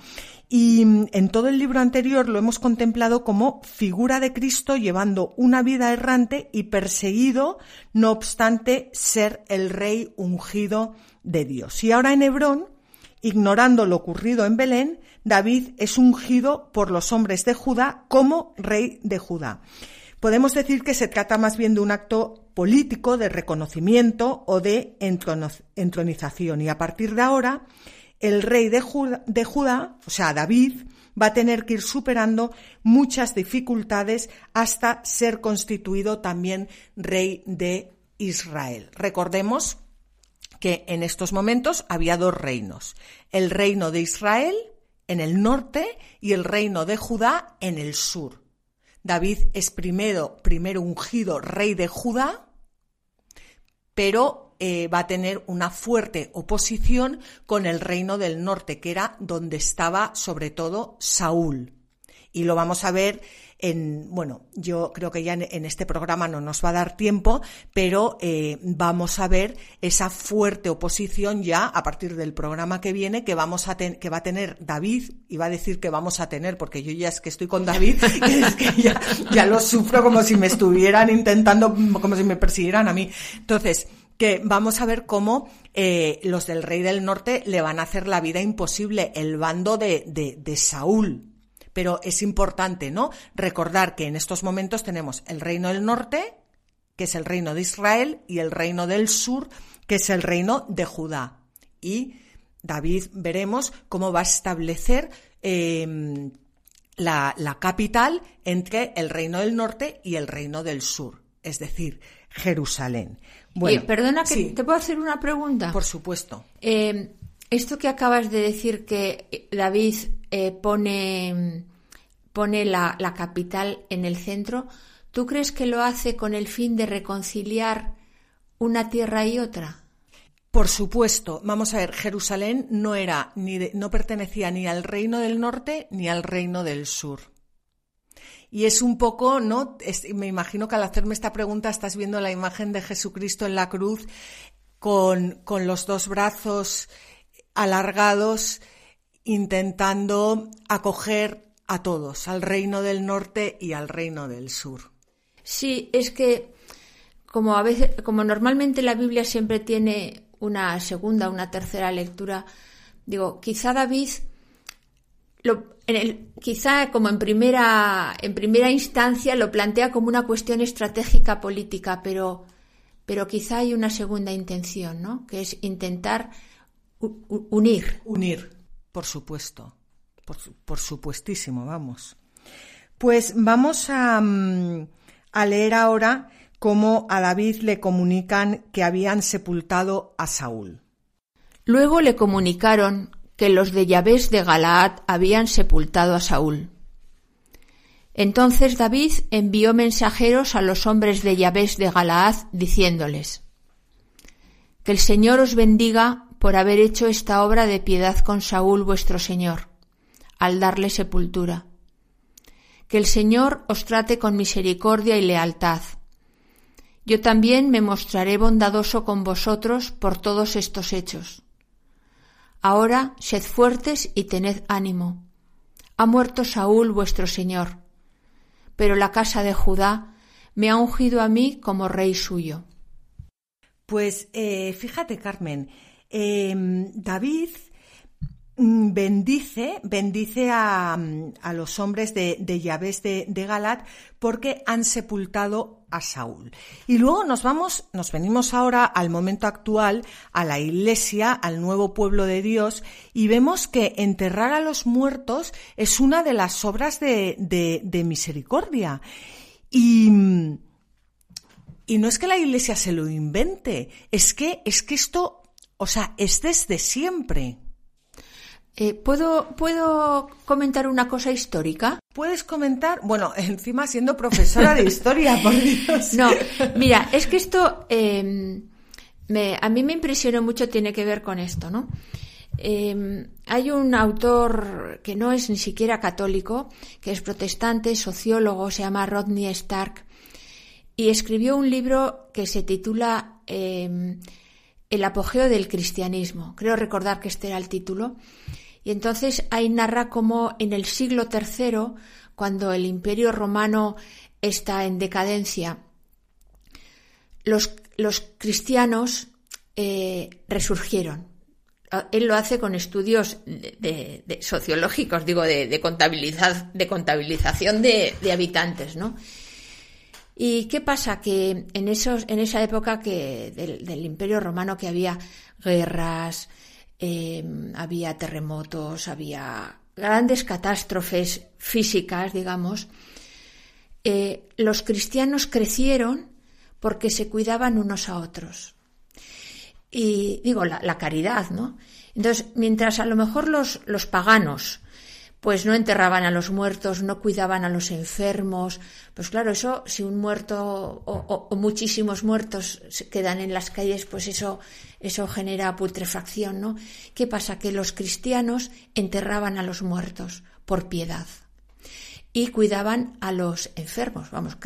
Y mm, en todo el libro anterior lo hemos contemplado como figura de Cristo llevando una vida errante y perseguido, no obstante ser el rey ungido de Dios. Y ahora en Hebrón, ignorando lo ocurrido en Belén, David es ungido por los hombres de Judá como rey de Judá. Podemos decir que se trata más bien de un acto político de reconocimiento o de entronización y a partir de ahora el rey de Judá, o sea, David, va a tener que ir superando muchas dificultades hasta ser constituido también rey de Israel. Recordemos que en estos momentos había dos reinos, el reino de Israel en el norte y el reino de Judá en el sur. David es primero, primero ungido rey de Judá, pero eh, va a tener una fuerte oposición con el reino del norte, que era donde estaba sobre todo Saúl. Y lo vamos a ver en, bueno, yo creo que ya en, este programa no nos va a dar tiempo, pero eh, vamos a ver esa fuerte oposición ya a partir del programa que viene que vamos a que va a tener David, y va a decir que vamos a tener, porque yo ya es que estoy con David, es que ya, ya lo sufro como si me estuvieran intentando, como si me persiguieran a mí. Entonces, que vamos a ver cómo eh, los del rey del norte le van a hacer la vida imposible, el bando de, de, Saúl. Pero es importante, ¿no? Recordar que en estos momentos tenemos el reino del norte, que es el reino de Israel, y el reino del sur, que es el reino de Judá. Y David veremos cómo va a establecer em, la, la capital entre el reino del norte y el reino del sur, es decir, Jerusalén. Bueno, perdona que te puedo hacer una pregunta. Por supuesto. Eh, esto que acabas de decir que David eh, pone, pone la, la, capital en el centro, ¿tú crees que lo hace con el fin de reconciliar una tierra y otra? Por supuesto. Vamos a ver, Jerusalén no era ni no pertenecía ni al reino del norte ni al reino del sur. Y es un poco, ¿no? me imagino que al hacerme esta pregunta estás viendo la imagen de Jesucristo en la cruz con, con los dos brazos alargados, intentando acoger a todos, al reino del norte y al reino del sur. Sí, es que como a veces, como normalmente la Biblia siempre tiene una segunda, una tercera lectura, digo, quizá David en el, quizá como en primera, en primera instancia lo plantea como una cuestión estratégica política, pero, pero quizá hay una segunda intención, ¿no? Que es intentar unir. Unir, por supuesto. Por, supuestísimo, vamos. Pues vamos a, mm, a leer ahora cómo a David le comunican que habían sepultado a Saúl. Luego le comunicaron que los de Yabés de Galaad habían sepultado a Saúl. Entonces David envió mensajeros a los hombres de Yabés de Galaad diciéndoles Que el Señor os bendiga por haber hecho esta obra de piedad con Saúl vuestro Señor, al darle sepultura. Que el Señor os trate con misericordia y lealtad. Yo también me mostraré bondadoso con vosotros por todos estos hechos Ahora sed fuertes y tened ánimo. Ha muerto Saúl vuestro Señor, pero la casa de Judá me ha ungido a mí como rey suyo. Pues eh, fíjate, Carmen, em, David Mm, bendice, bendice a, los hombres de, de, de Galat porque han sepultado a Saúl. Y luego nos vamos, nos venimos ahora al momento actual, a la iglesia, al nuevo pueblo de Dios, y vemos que enterrar a los muertos es una de las obras de, de, de misericordia. Y, y no es que la iglesia se lo invente, es que, es que esto, o sea, es desde siempre. Eh, ¿puedo, ¿Puedo comentar una cosa histórica? ¿Puedes comentar? Bueno, encima siendo profesora de historia, por Dios. No, mira, es que esto em, me, a mí me impresionó mucho, tiene que ver con esto, ¿no? Em, hay un autor que no es ni siquiera católico, que es protestante, sociólogo, se llama Rodney Stark, y escribió un libro que se titula em, El apogeo del cristianismo. Creo recordar que este era el título. Y entonces ahí narra cómo en el siglo III, cuando el imperio romano está en decadencia, los, los cristianos eh, resurgieron. Él lo hace con estudios de, sociológicos, digo, de, de contabilización de, habitantes, ¿no? ¿Y qué pasa? Que en, esos, en esa época que del, Imperio Romano que había guerras, em, había terremotos, había grandes catástrofes físicas, digamos, eh, los cristianos crecieron porque se cuidaban unos a otros. Y digo, la, caridad, ¿no? Entonces, mientras a lo mejor los, los paganos pues no enterraban a los muertos, no cuidaban a los enfermos. Pues claro, eso, si un muerto o, muchísimos muertos quedan en las calles, pues eso, eso genera putrefacción, ¿no? ¿Qué pasa? Que los cristianos enterraban a los muertos por piedad y cuidaban a los enfermos. Vamos,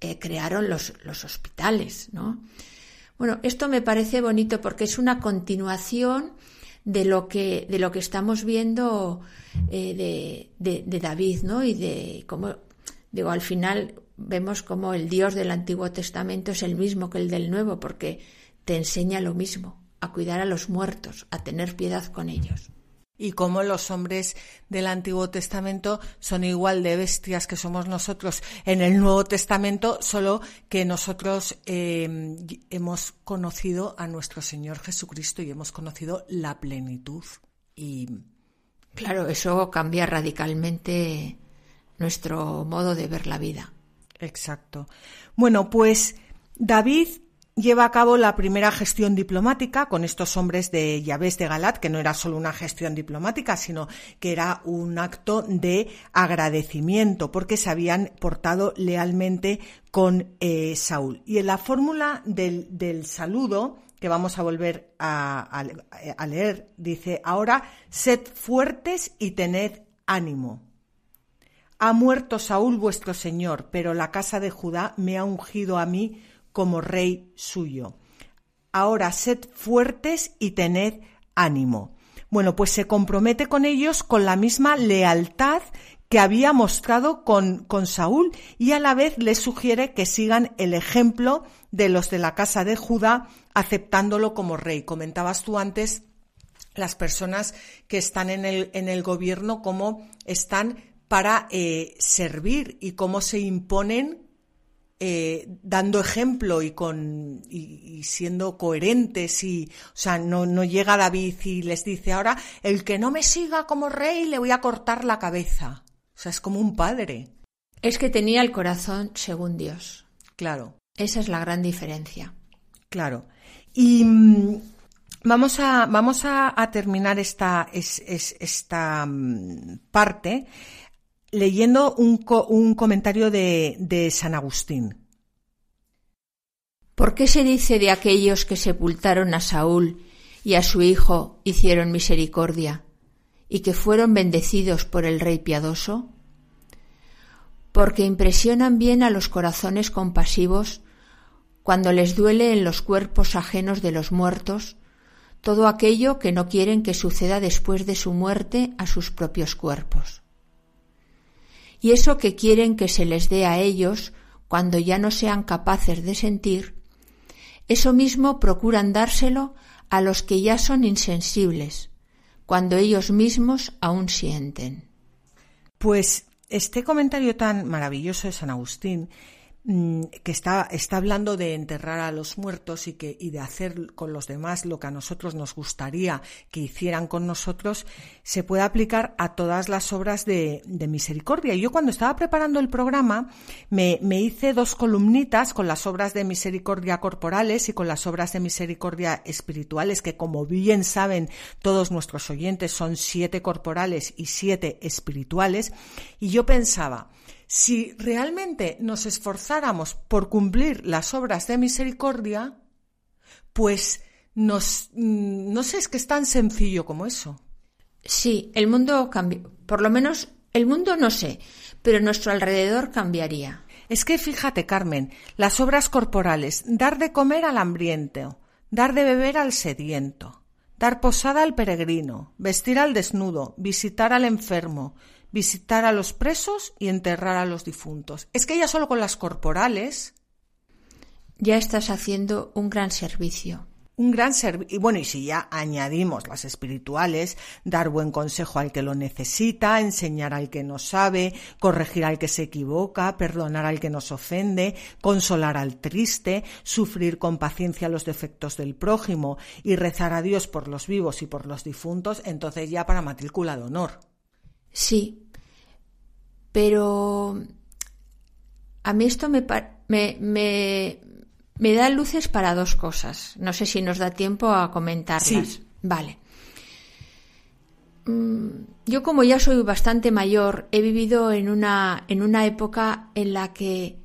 eh, crearon los, los hospitales, ¿no? Bueno, esto me parece bonito porque es una continuación de lo que, de lo que estamos viendo eh, de, de, David, ¿no? Y de cómo, digo, al final vemos como el Dios del Antiguo Testamento es el mismo que el del Nuevo, porque te enseña lo mismo, a cuidar a los muertos, a tener piedad con ellos y cómo los hombres del Antiguo Testamento son igual de bestias que somos nosotros en el Nuevo Testamento, solo que nosotros eh, hemos conocido a nuestro Señor Jesucristo y hemos conocido la plenitud. Y claro, eso cambia radicalmente nuestro modo de ver la vida. Exacto. Bueno, pues David lleva a cabo la primera gestión diplomática con estos hombres de Yavés de Galat, que no era solo una gestión diplomática, sino que era un acto de agradecimiento porque se habían portado lealmente con eh, Saúl. Y en la fórmula del, saludo, que vamos a volver a, a leer, dice, ahora sed fuertes y tened ánimo. Ha muerto Saúl vuestro Señor, pero la casa de Judá me ha ungido a mí como rey suyo. Ahora sed fuertes y tened ánimo. Bueno, pues se compromete con ellos con la misma lealtad que había mostrado con, con, Saúl y a la vez les sugiere que sigan el ejemplo de los de la casa de Judá aceptándolo como rey. Comentabas tú antes las personas que están en el, en el gobierno, cómo están para eh, servir y cómo se imponen eh, dando ejemplo y con y, siendo coherentes y o sea no, no llega David y les dice ahora el que no me siga como rey le voy a cortar la cabeza o sea es como un padre. Es que tenía el corazón según Dios. Claro. Esa es la gran diferencia. Claro. Y mm, vamos a vamos a, terminar esta es, esta mm, parte leyendo un, comentario de, de San Agustín. ¿Por qué se dice de aquellos que sepultaron a Saúl y a su hijo hicieron misericordia y que fueron bendecidos por el Rey piadoso? Porque impresionan bien a los corazones compasivos cuando les duele en los cuerpos ajenos de los muertos todo aquello que no quieren que suceda después de su muerte a sus propios cuerpos y eso que quieren que se les dé a ellos cuando ya no sean capaces de sentir, eso mismo procuran dárselo a los que ya son insensibles, cuando ellos mismos aún sienten. Pues este comentario tan maravilloso de San Agustín que está, está hablando de enterrar a los muertos y, que, y de hacer con los demás lo que a nosotros nos gustaría que hicieran con nosotros, se puede aplicar a todas las obras de, de misericordia. Y yo cuando estaba preparando el programa me, me hice dos columnitas con las obras de misericordia corporales y con las obras de misericordia espirituales, que como bien saben todos nuestros oyentes son siete corporales y siete espirituales. Y yo pensaba, si realmente nos esforzáramos por cumplir las obras de misericordia, pues nos, mm, no sé, es que es tan sencillo como eso. Sí, el mundo cambió. Por lo menos el mundo no sé, pero nuestro alrededor cambiaría. Es que fíjate, Carmen, las obras corporales, dar de comer al hambriento, dar de beber al sediento, dar posada al peregrino, vestir al desnudo, visitar al enfermo, visitar a los presos y enterrar a los difuntos. Es que ya solo con las corporales. Ya estás haciendo un gran servicio un gran servicio. Y bueno, y si ya añadimos las espirituales, dar buen consejo al que lo necesita, enseñar al que no sabe, corregir al que se equivoca, perdonar al que nos ofende, consolar al triste, sufrir con paciencia los defectos del prójimo y rezar a Dios por los vivos y por los difuntos, entonces ya para matrícula de honor. Sí, pero a mí esto me, me, me, me da luces para dos cosas. No sé si nos da tiempo a comentarlas. Vale. Mm, yo como ya soy bastante mayor, he vivido en una, en una época en la que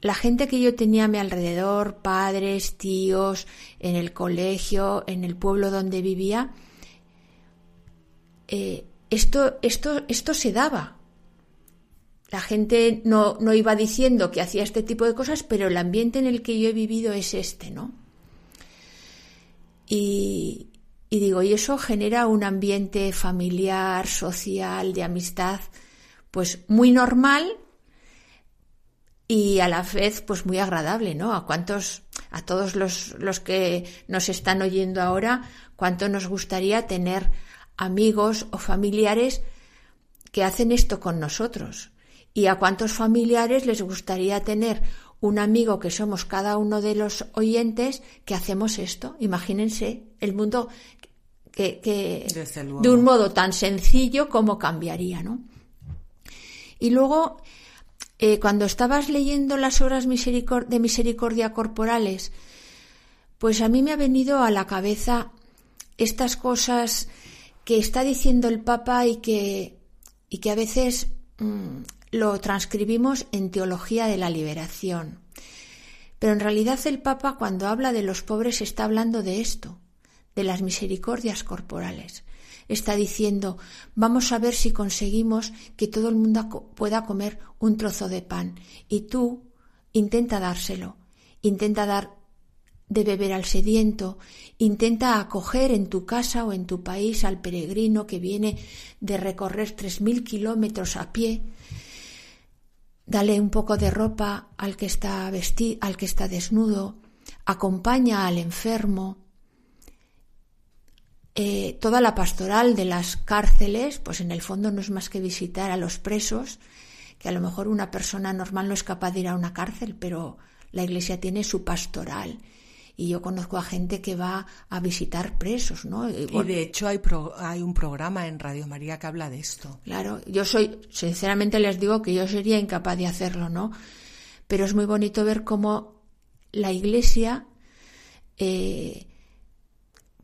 la gente que yo tenía a mi alrededor, padres, tíos, en el colegio, en el pueblo donde vivía, eh, esto, esto, esto se daba la gente no, no, iba diciendo que hacía este tipo de cosas, pero el ambiente en el que yo he vivido es este, ¿no? Y, digo, y eso genera un ambiente familiar, social, de amistad, pues muy normal y a la vez pues muy agradable, ¿no? A cuántos, a todos los, los que nos están oyendo ahora, cuánto nos gustaría tener amigos o familiares que hacen esto con nosotros ¿Y a cuántos familiares les gustaría tener un amigo que somos cada uno de los oyentes que hacemos esto? Imagínense el mundo que, de un modo tan sencillo como cambiaría, ¿no? Y luego, eh, cuando estabas leyendo las obras de misericordia corporales, pues a mí me ha venido a la cabeza estas cosas que está diciendo el Papa y que, y que a veces mm, lo transcribimos en Teología de la Liberación. Pero en realidad el Papa cuando habla de los pobres está hablando de esto, de las misericordias corporales. Está diciendo, vamos a ver si conseguimos que todo el mundo pueda comer un trozo de pan. Y tú intenta dárselo, intenta dar de beber al sediento, intenta acoger en tu casa o en tu país al peregrino que viene de recorrer tres mil kilómetros a pie Dale un poco de ropa al que está vestido, al que está desnudo, acompaña al enfermo. Eh, toda la pastoral de las cárceles, pues en el fondo no es más que visitar a los presos, que a lo mejor una persona normal no es capaz de ir a una cárcel, pero la Iglesia tiene su pastoral y yo conozco a gente que va a visitar presos, ¿no? Y, de hecho hay, hay un programa en Radio María que habla de esto. Claro, yo soy, sinceramente les digo que yo sería incapaz de hacerlo, ¿no? Pero es muy bonito ver cómo la Iglesia, eh,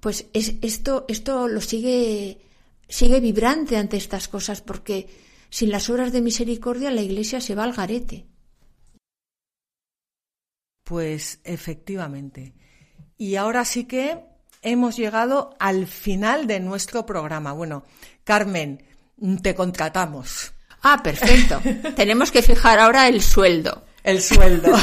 pues es, esto, esto lo sigue, sigue vibrante ante estas cosas, porque sin las obras de misericordia la Iglesia se va al garete. Pues efectivamente. Y ahora sí que hemos llegado al final de nuestro programa. Bueno, Carmen, te contratamos. Ah, perfecto. Tenemos que fijar ahora el sueldo. El sueldo.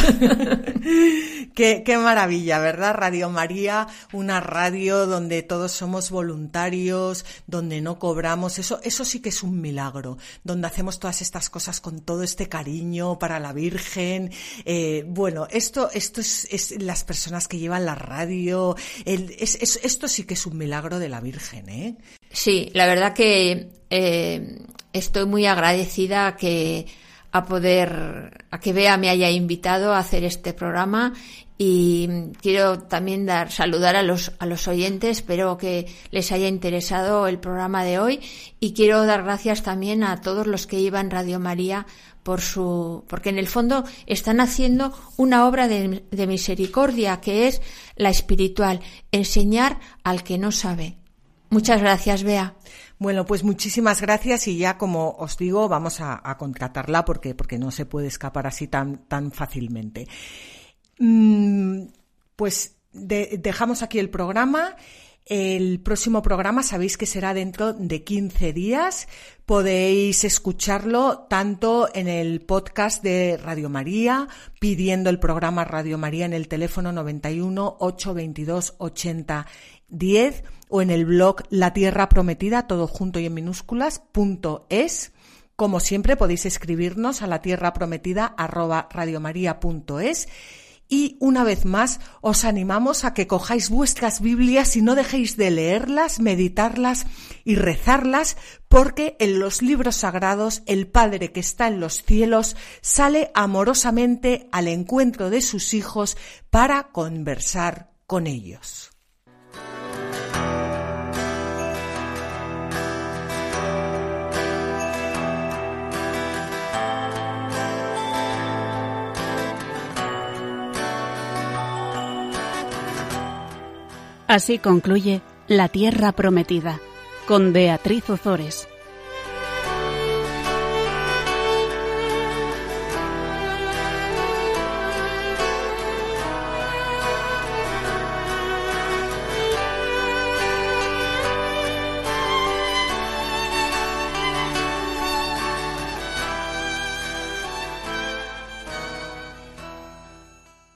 qué, maravilla, ¿verdad? Radio María, una radio donde todos somos voluntarios, donde no cobramos. Eso, eso sí que es un milagro. Donde hacemos todas estas cosas con todo este cariño para la Virgen. Eh, bueno, esto, esto es, es, las personas que llevan la radio. Esto sí que es un milagro de la Virgen, ¿eh? Sí, la verdad que eh, estoy muy agradecida que a poder, a que Bea me haya invitado a hacer este programa y quiero también dar, saludar a los, a los oyentes, espero que les haya interesado el programa de hoy y quiero dar gracias también a todos los que llevan Radio María por su, porque en el fondo están haciendo una obra de, de misericordia que es la espiritual, enseñar al que no sabe. Muchas gracias, Bea. Bueno, pues muchísimas gracias y ya como os digo, vamos a, contratarla porque, porque no se puede escapar así tan, tan fácilmente. Mm, pues dejamos aquí el programa. El próximo programa sabéis que será dentro de 15 días. Podéis escucharlo tanto en el podcast de Radio María, pidiendo el programa Radio María en el teléfono 91 822 80 10 o en el blog La Tierra Prometida, todo junto y en minúsculas, punto es. Como siempre podéis escribirnos a la tierra prometida arroba radiomaria.es y una vez más os animamos a que cojáis vuestras Biblias y no dejéis de leerlas, meditarlas y rezarlas, porque en los libros sagrados el Padre que está en los cielos sale amorosamente al encuentro de sus hijos para conversar con ellos. Así concluye La Tierra Prometida con Beatriz Ozores.